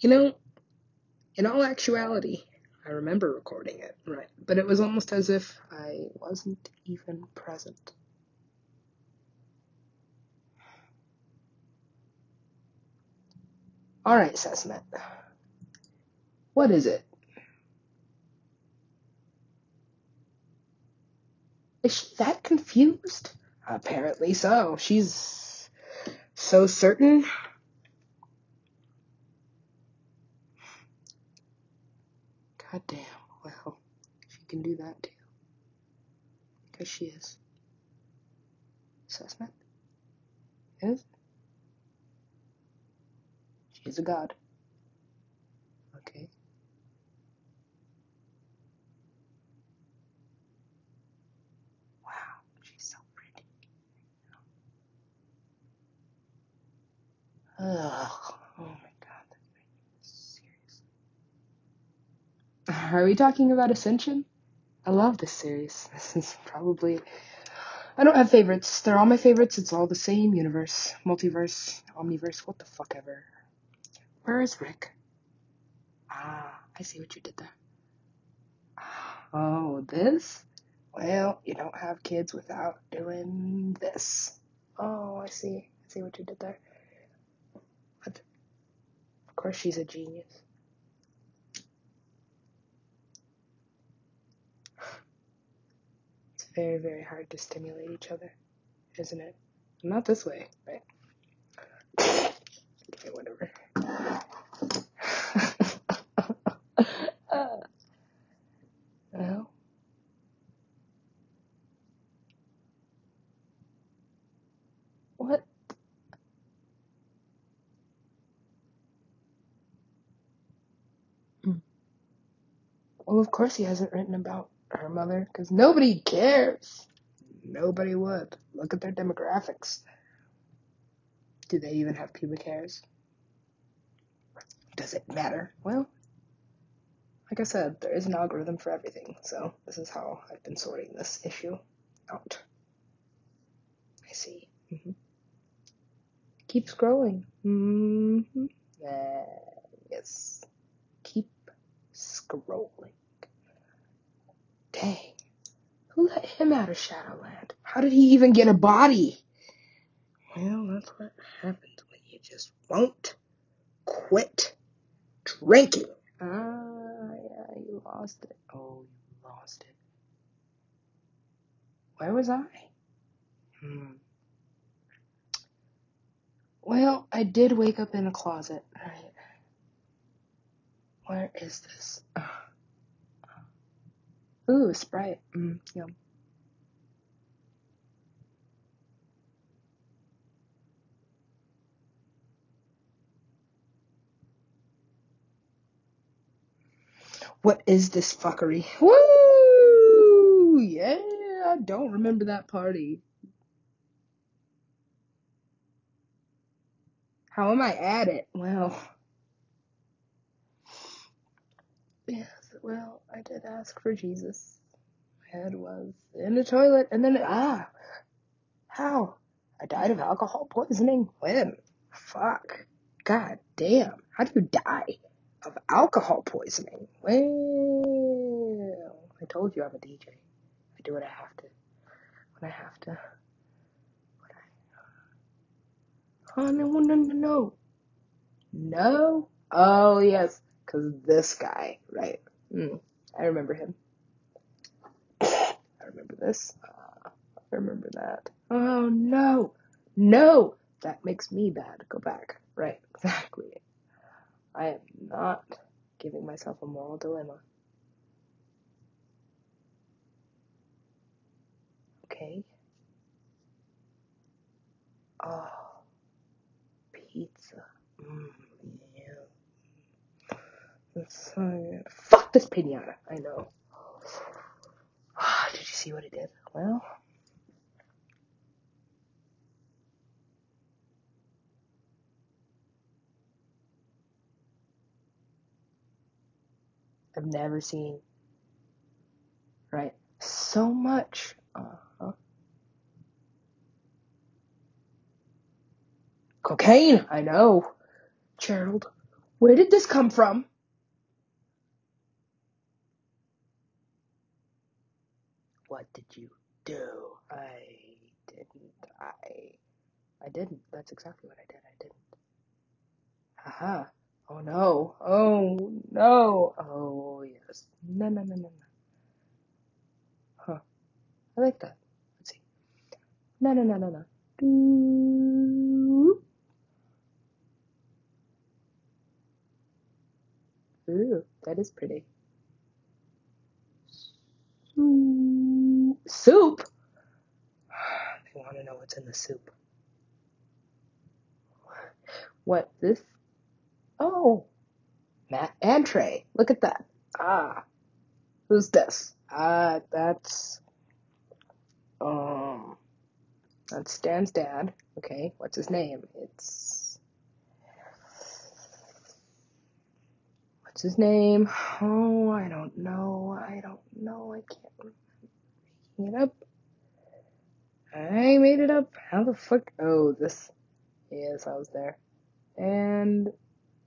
You know, in all actuality, I remember recording it, right? But it was almost as if I wasn't even present. Alright, Sesmet. What is it? Is she that confused? Apparently so. She's so certain. God damn. Well, she can do that too. Because she is. Sesmet? Is? She is a god. Okay. Wow, she's so pretty. Ugh. Oh my god. Seriously. Are we talking about Ascension? I love this series. This is probably. I don't have favorites. They're all my favorites. It's all the same universe, multiverse, omniverse, what the fuck ever. Where is Rick? Ah, I see what you did there. Oh, this? Well, you don't have kids without doing this. Oh, I see. I see what you did there. But of course, she's a genius. Very, very hard to stimulate each other, isn't it? Not this way, right? Okay, whatever. uh, what? Well, of course he hasn't written about her mother, because nobody cares. Nobody would. Look at their demographics. Do they even have pubic hairs? Does it matter? Well, like I said, there is an algorithm for everything, so this is how I've been sorting this issue out. I see. hmm Keep scrolling. hmm Uh, yes. Keep scrolling. Dang. Who let him out of Shadowland? How did he even get a body? Well, that's what happens when you just won't quit drinking. Ah, yeah, you lost it. Oh, you lost it. Where was I? Hmm. Well, I did wake up in a closet. Right. Where is this? Ooh, Sprite. Mm, yum. What is this fuckery? Woo! Yeah, I don't remember that party. How am I at it? Well, yes, well, I did ask for Jesus. My head was in the toilet, and then, ah, how? I died of alcohol poisoning? When? Fuck. God damn. How do you die of alcohol poisoning? Well, I told you I'm a DJ. I do what I have to. When I have to. What I. Oh, no, no, no, no. No? Oh, yes. Because this guy, right. Mm, I remember him. I remember this. I remember that. Oh, no. No! That makes me bad. Go back. Right, exactly. I am not giving myself a moral dilemma. Okay? Oh, pizza. Mm, so. Fuck this pinata. I know. Did you see what he did? Well, I've never seen, right, so much. Uh-huh. Cocaine, I know. Gerald, Where did this come from? What did you do? I didn't. I. I didn't. That's exactly what I did. I didn't. Haha. Oh no. Oh no. Oh yes. No no no no no. Huh. I like that. Let's see. No no no no no. Doo. Ooh, that is pretty. Soup. Soup? They want to know what's in the soup. What? This? Oh, Matt entree. Look at that. Ah, who's this? Uh, that's um, that's Stan's dad. Okay, what's his name? It's what's his name? Oh, I don't know. I don't know. I can't it up. I made it up. How the fuck? Oh, this. Yes, I was there. And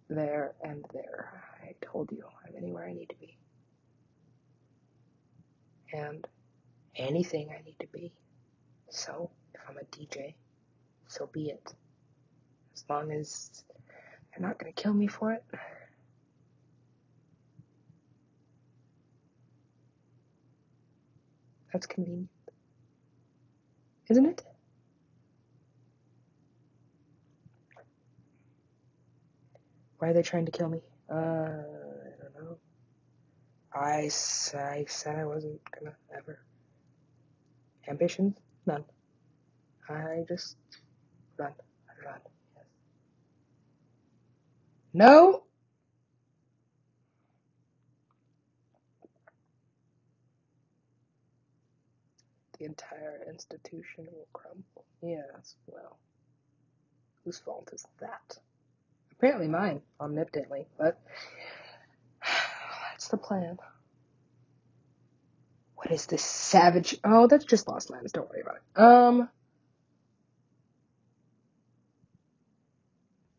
there and there. I told you I'm anywhere I need to be. And anything I need to be. So, if I'm a DJ, so be it. As long as they're not gonna kill me for it. That's convenient. Isn't it? Why are they trying to kill me? Uh, I don't know. I, I said I wasn't gonna ever. Ambitions? None. I just run. I run. Yes. No! Entire institution will crumble. Yes, well, whose fault is that? Apparently mine, omnipotently, but that's the plan. What is this savage? Oh, that's just Lost Lands. Don't worry about it. Um,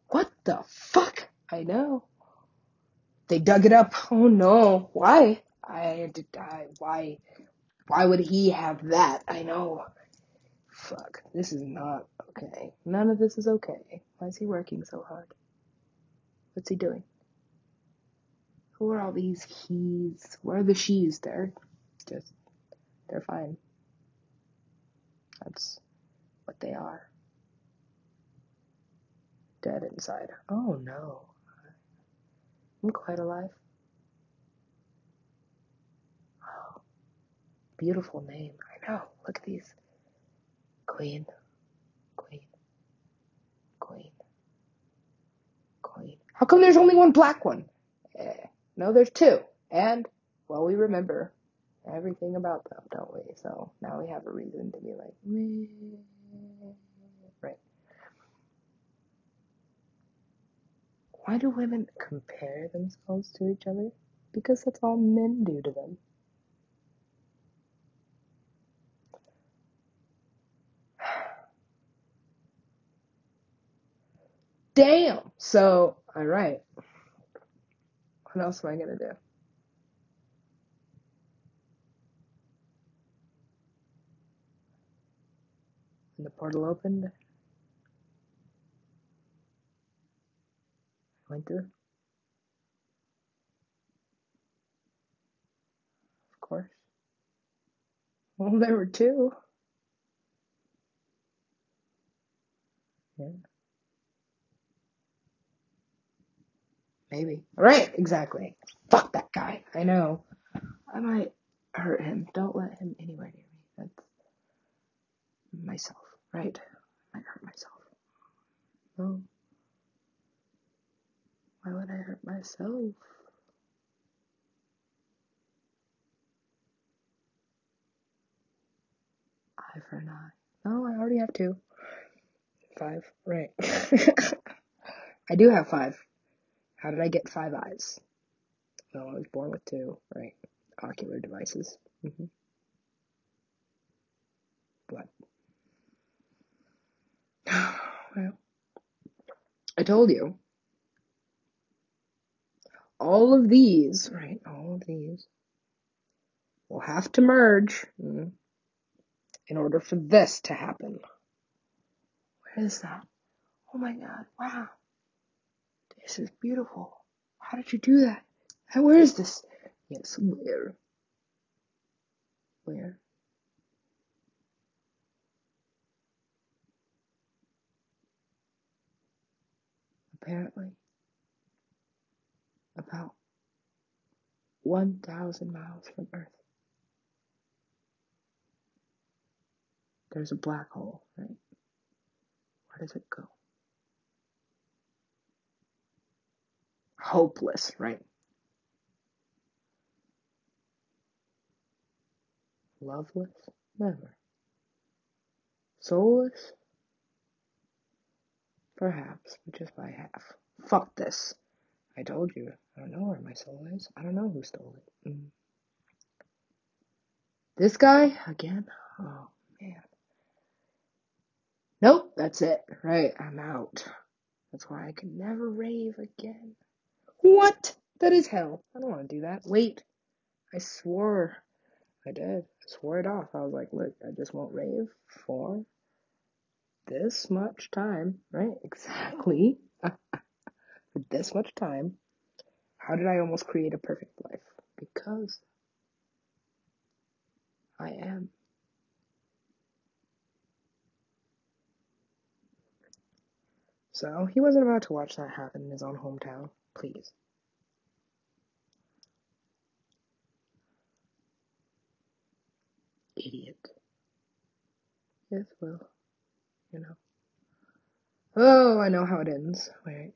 what the fuck? I know. They dug it up. Oh no. Why? I. I, why? Why would he have that? I know. Fuck. This is not okay. None of this is okay. Why is he working so hard? What's he doing? Who are all these he's? Where are the she's? They're just, they're fine. That's what they are. Dead inside. Oh no. I'm quite alive. Beautiful name. I know. Look at these. Queen, queen, queen, queen. How come there's only one black one? Eh, no, there's two. And, well, we remember everything about them, don't we? So now we have a reason to be like. Right. Why do women compare themselves to each other? Because that's all men do to them. Damn! So, alright. What else am I gonna do? When the portal opened, I went through. Of course. Well, there were two. Yeah. Maybe. Right, exactly. Fuck that guy. I know. I might hurt him. Don't let him anywhere near me. That's myself, right? I might hurt myself. No. Why would I hurt myself? Eye for an eye. No, I already have two. Five. Right. I do have five. How did I get five eyes? No, I was born with two. Right. Ocular devices. hmm What? Well, I told you. all of these, right? All of these will have to merge mm, in order for this to happen. Where is that? Oh my god, wow. This is beautiful. How did you do that? Where is this? Yes, where? Where? Apparently, about 1,000 miles from Earth. There's a black hole, right? Where does it go? Hopeless, right? Loveless? Never. Soulless? Perhaps, but just by half. Fuck this. I told you. I don't know where my soul is. I don't know who stole it. Mm. This guy? Again? Oh, man. Nope, that's it. Right, I'm out. That's why I can never rave again. What? That is hell. I don't want to do that. Wait. I swore. I did. I swore it off. I was like, look, I just won't rave for this much time. Right? Exactly. for this much time. How did I almost create a perfect life? Because I am. So he wasn't about to watch that happen in his own hometown. Please. Idiot. Yes, well, you know. Oh, I know how it ends. Wait.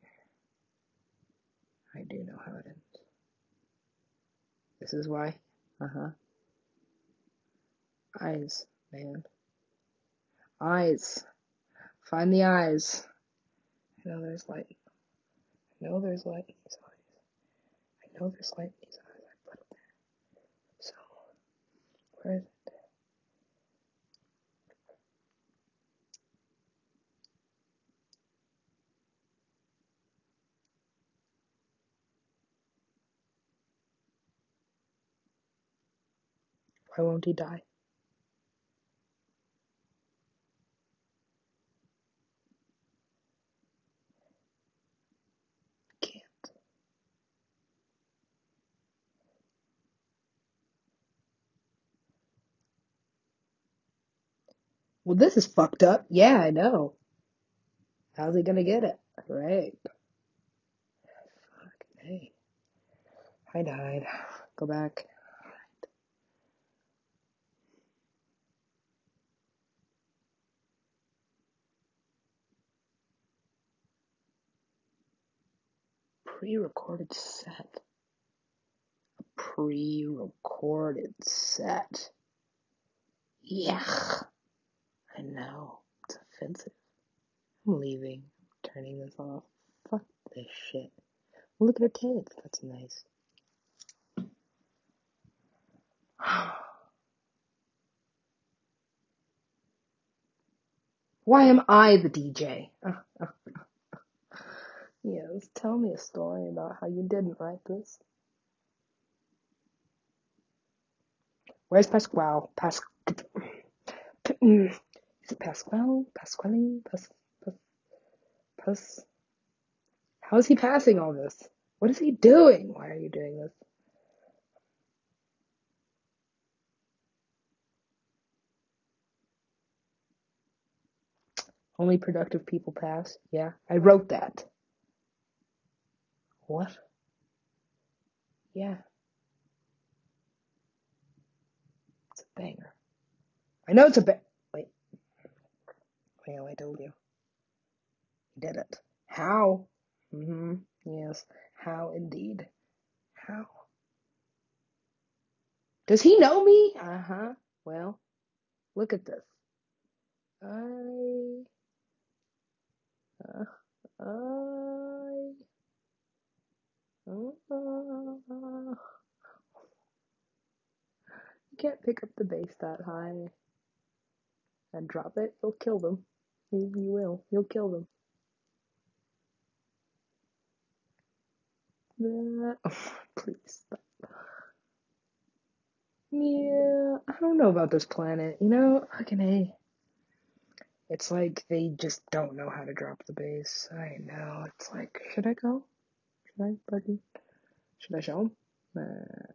I do know how it ends. This is why. Uh huh. Eyes, man. Eyes. Find the eyes. you know there's light. I know there's light in these eyes. I know there's light in these eyes. I put it there. So, where is it? Why won't he die? Can't. Well, this is fucked up. Yeah, I know. How's he gonna get it? Right. Fuck. Hey. I died. Go back. Pre-recorded set. A Pre-recorded set. Yuck. I know. It's offensive. I'm leaving. I'm turning this off. Fuck this shit. Look at her tits. That's nice. Why am I the DJ? yes, tell me a story about how you didn't write this. Where's Pasquale? Pas. Mm. Is it Pasquale? Pasquale? Pas. Pas. Pas. How is he passing all this? What is he doing? Why are you doing this? Only productive people pass. Yeah, I wrote that. What? Yeah. It's a banger. I know it's a ba- Wait, I told you. He did it. How? Mm-hmm. Yes. How indeed. How? Does he know me? Uh-huh. Well, look at this. I uh, I uh, you can't pick up the bass that high drop it. You'll kill them. You, you will. You'll kill them. Oh, please stop. Yeah, I don't know about this planet. You know, fucking A. It's like they just don't know how to drop the bass. I know. It's like, should I go? Should I fucking, should I show them? Uh,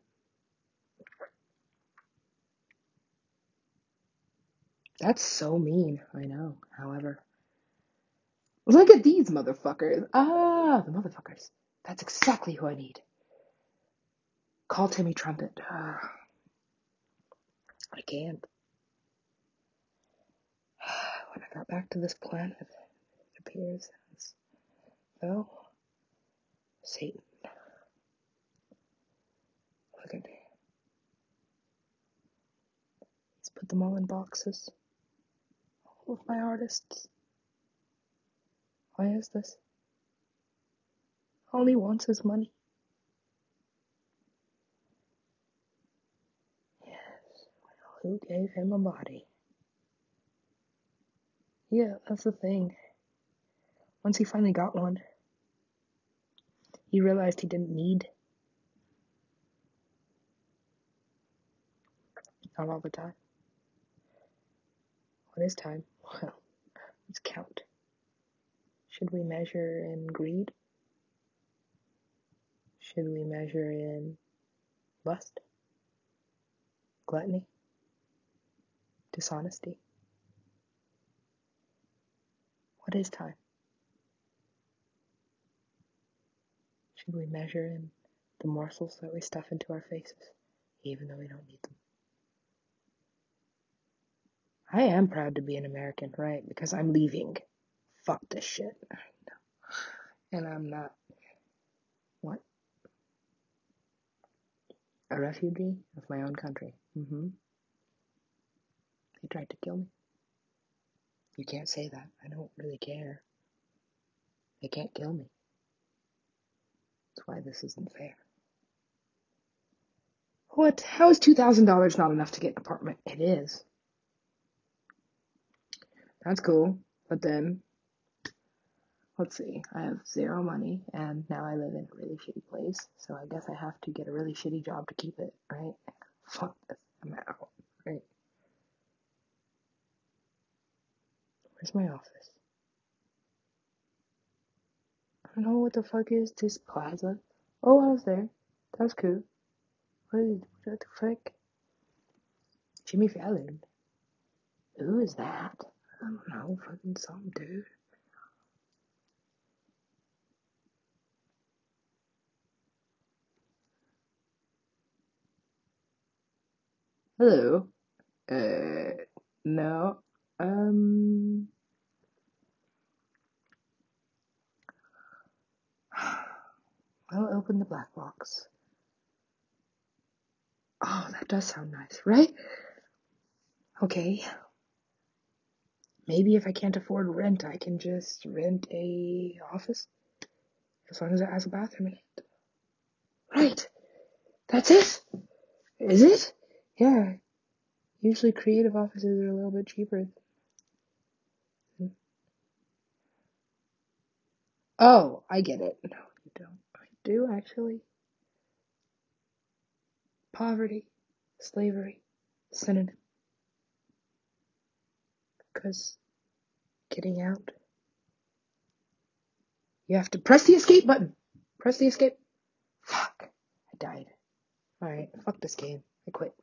that's so mean. I know. However, look at these motherfuckers. Ah, the motherfuckers. That's exactly who I need. Call Timmy Trumpet. Ah, I can't. When I got back to this planet, it appears as though Satan. Look at He's put them all in boxes. Of my artists. Why is this? All he wants is money. Yes. Well, who gave him a body? Yeah, that's the thing. Once he finally got one, he realized he didn't need. Not all the time. What is time? Well, let's count. Should we measure in greed? Should we measure in lust? Gluttony? Dishonesty? What is time? Should we measure in the morsels that we stuff into our faces, even though we don't need them? I am proud to be an American, right? Because I'm leaving. Fuck this shit. And I'm not. What? A refugee of my own country. hmm They tried to kill me. You can't say that. I don't really care. They can't kill me. That's why this isn't fair. What? How is $2,000 not enough to get an apartment? It is. That's cool. But then, let's see. I have zero money, and now I live in a really shitty place. So I guess I have to get a really shitty job to keep it, right? Fuck this. I'm out. Right? Where's my office? I don't know what the fuck is this plaza. Oh, I was there. That was cool. What, is, what the fuck? Jimmy Fallon. Who is that? I don't know. Fucking some dude. Hello. Uh, no. Um. I'll open the black box. Oh, that does sound nice, right? Okay. Maybe if I can't afford rent, I can just rent a office. As long as it has a bathroom in it. Right. That's it. Is it? Yeah. Usually creative offices are a little bit cheaper. Oh, I get it. No, you don't. I do actually. Poverty, slavery, synonym. Because getting out, you have to press the escape button. Press the escape. Fuck. I died. Alright, fuck this game. I quit.